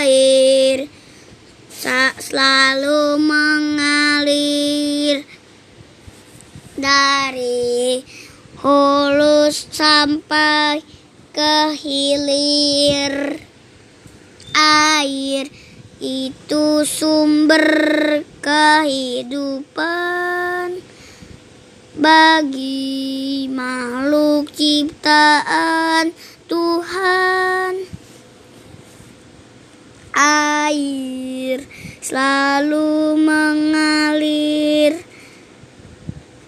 air selalu mengalir dari hulu sampai ke hilir. Air itu sumber kehidupan bagi makhluk ciptaan Tuhan air selalu mengalir.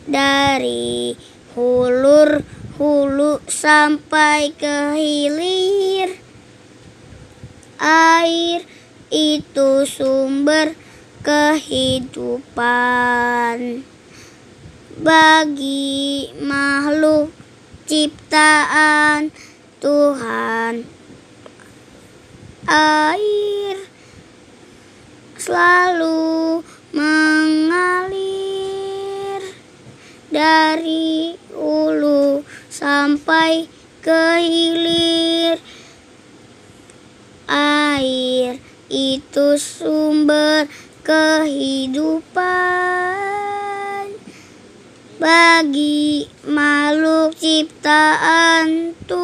Dari hulur hulu sampai ke hilir air itu sumber kehidupan. Bagi makhluk ciptaan Tuhan air selalu mengalir dari hulu sampai ke hilir. Air itu sumber kehidupan bagi makhluk ciptaan Tuhan